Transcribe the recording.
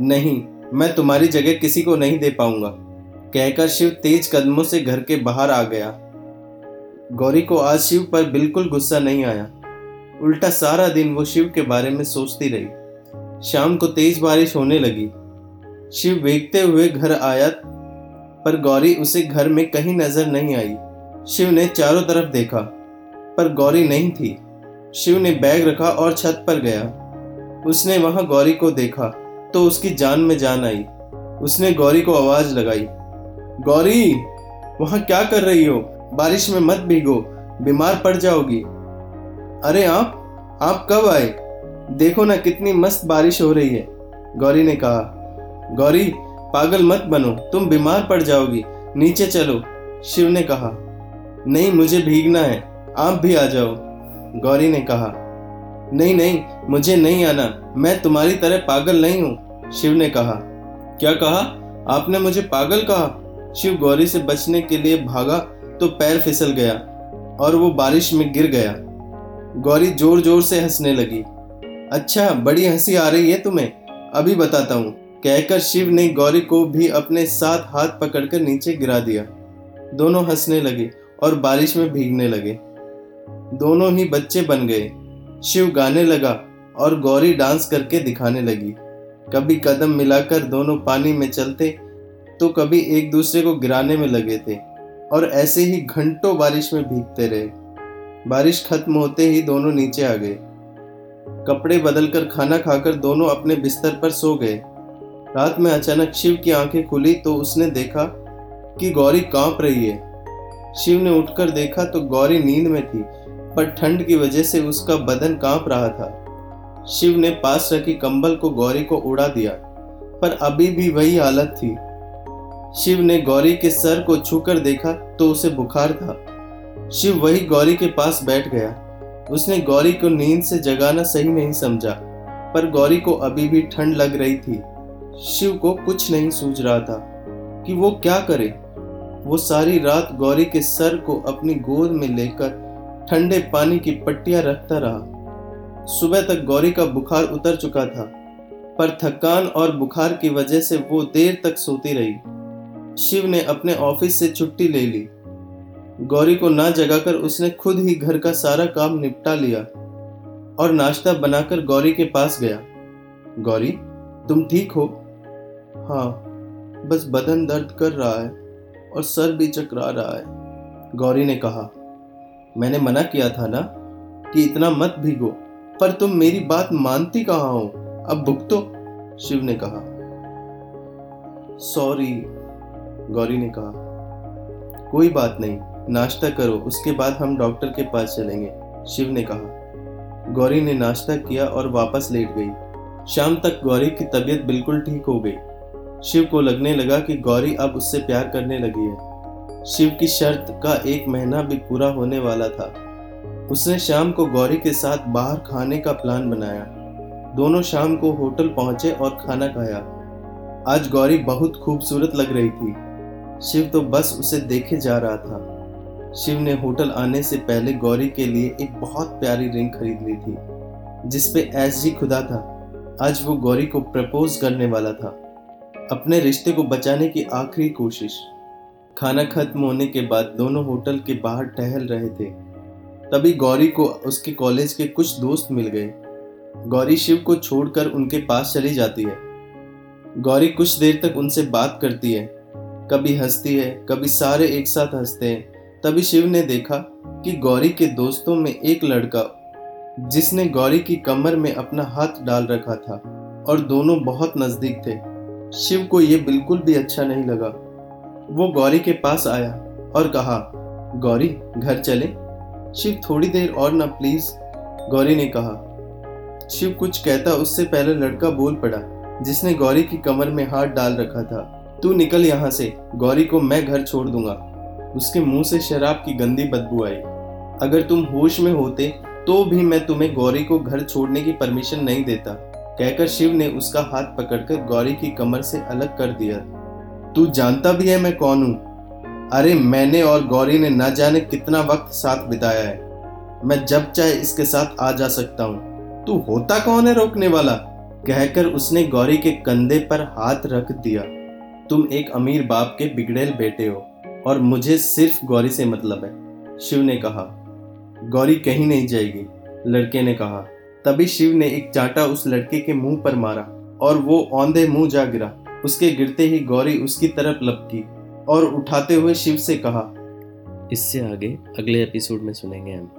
नहीं, मैं तुम्हारी जगह किसी को नहीं दे पाऊँगा। कहकर शिव तेज कदमों से घर के बाहर आ गया। गौरी को आज शिव पर बिल्कुल गुस्सा नहीं आया। उल्टा सारा दिन वो शिव के बारे में सोचती रही। शाम को तेज बारिश होने लगी। शिव वेगते हुए घर आया, पर गौरी उसे घर में कहीं नज़र नहीं आई। शिव ने चारों तरफ़ देखा, पर गौरी नहीं थी। शिव ने बैग रखा और छत पर गया। उसने वहाँ गौरी को देखा। तो उसकी जान में जान आई। उसने गौरी को आवाज़ लगाई, गौरी, वहाँ क्या कर रही हो? बारिश में मत भीगो, बीमार पड़ जाओगी। अरे आप आप कब आए? देखो ना कितनी मस्त बारिश हो रही है। गौरी ने कहा, गौरी, पागल मत बनो, तुम बीमार पड़ जाओगी, नीचे चलो। शिव ने कहा, नहीं, मुझे भीगना है, आप भी आ जाओ। गौरी ने कहा, नहीं नहीं, मुझे नहीं आना, मैं तुम्हारी तरह पागल नहीं हूँ। शिव ने कहा, क्या कहा? आपने मुझे पागल कहा? शिव गौरी से बचने के लिए भागा तो पैर फिसल गया और वो बारिश में गिर गया। गौरी ज़ोर ज़ोर से हंसने लगी। अच्छा बड़ी हँसी आ रही है तुम्हें। अभी बताता हूँ, कहकर शिव ने गौरी को भी अपने साथ हाथ पकड़कर नीचे गिरा दिया। दोनों हंसने लगे और बारिश में भीगने लगे। दोनों ही बच्चे बन गए। शिव गाने लगा और गौरी डांस करके दिखाने लगी। कभी कदम मिलाकर दोनों पानी में चलते तो कभी एक दूसरे को गिराने में लगे थे, और ऐसे ही घंटों बारिश में भीगते रहे। बारिश खत्म होते ही दोनों नीचे आ गए। कपड़े बदलकर खाना खाकर दोनों अपने बिस्तर पर सो गए। रात में अचानक शिव की आँखें खुली तो उसने देखा कि गौरी काँप रही है। शिव ने उठकर देखा तो गौरी नींद में थी, पर ठंड की वजह से उसका बदन काँप रहा था। शिव ने पास रखी कंबल को गौरी को उड़ा दिया, पर अभी भी वही हालत थी। शिव ने गौरी के सर को छूकर देखा तो उसे बुखार था। शिव वही गौरी के पास बैठ गया। उसने गौरी को नींद से जगाना सही नहीं समझा, पर गौरी को अभी भी ठंड लग रही थी। शिव को कुछ नहीं सूझ रहा था कि वो क्या करे। वो सारी रात गौरी के सर को अपनी गोद में लेकर ठंडे पानी की पट्टियाँ रखता रहा। सुबह तक गौरी का बुखार उतर चुका था, पर थकान और बुखार की वजह से वो देर तक सोती रही। शिव ने अपने ऑफ़िस से छुट्टी ले ली। गौरी को ना जगाकर उसने खुद ही घर का सारा काम निपटा लिया और नाश्ता बनाकर गौरी के पास गया। गौरी, तुम ठीक हो? हाँ बस बदन दर्द कर रहा है और सर भी चकरा रहा है, गौरी ने कहा। मैंने मना किया था ना कि इतना मत भीगो। पर तुम मेरी बात मानती कहाँ हो? अब भुगतो, शिव ने कहा। सॉरी, गौरी ने कहा। कोई बात नहीं, नाश्ता करो, उसके बाद हम डॉक्टर के पास चलेंगे, शिव ने कहा। गौरी ने नाश्ता किया और वापस लेट गई। शाम तक गौरी की तबीयत बिल्कुल ठीक हो गई। शिव को लगने लगा कि गौरी अब उससे प्यार करने लगी है। शिव की शर्त का एक महीना भी पूरा होने वाला था। उसने शाम को गौरी के साथ बाहर खाने का प्लान बनाया। दोनों शाम को होटल पहुँचे और खाना खाया। आज गौरी बहुत खूबसूरत लग रही थी। शिव तो बस उसे देखे जा रहा था। शिव ने होटल आने से पहले गौरी के लिए एक बहुत प्यारी रिंग खरीद ली थी, जिसपे एस जी खुदा था। आज वो गौरी को प्रपोज करने वाला था। अपने रिश्ते को बचाने की आखिरी कोशिश। खाना खत्म होने के बाद दोनों होटल के बाहर टहल रहे थे। तभी गौरी को उसके कॉलेज के कुछ दोस्त मिल गए। गौरी शिव को छोड़कर उनके पास चली जाती है। गौरी कुछ देर तक उनसे बात करती है। कभी हंसती है, कभी सारे एक साथ हँसते हैं। तभी शिव ने देखा कि गौरी के दोस्तों में एक लड़का, जिसने गौरी की कमर में अपना हाथ डाल रखा था और दोनों बहुत नज़दीक थे। शिव को यह बिल्कुल भी अच्छा नहीं लगा। वो गौरी के पास आया और कहा, गौरी, घर चले। शिव थोड़ी देर और ना प्लीज़ गौरी ने कहा। शिव कुछ कहता, उससे पहले लड़का बोल पड़ा, जिसने गौरी की कमर में हाथ डाल रखा था। तू निकल यहाँ से, गौरी को मैं घर छोड़ दूँगा। उसके मुँह से शराब की गंदी बदबू आई। अगर तुम होश में होते तो भी मैं तुम्हें गौरी को घर छोड़ने की परमिशन नहीं देता, कहकर शिव ने उसका हाथ पकड़कर गौरी की कमर से अलग कर दिया। तू जानता भी है मैं कौन हूँ? अरे मैंने और गौरी ने न जाने कितना वक्त साथ बिताया है। मैं जब चाहे इसके साथ आ जा सकता हूँ। तू होता कौन है रोकने वाला? कहकर उसने गौरी के कंधे पर हाथ रख दिया। तुम एक अमीर बाप के बिगड़ेल बेटे हो, और मुझे सिर्फ़ गौरी से मतलब है, शिव ने कहा। गौरी कहीं नहीं जाएगी, लड़के ने कहा। तभी शिव ने एक चांटा उस लड़के के मुँह पर मारा, और वो औंधे मुँह जा गिरा। उसके गिरते ही गौरी उसकी तरफ़ लपकी। और उठाते हुए शिव से कहा इससे आगे अगले एपिसोड में सुनेंगे हम।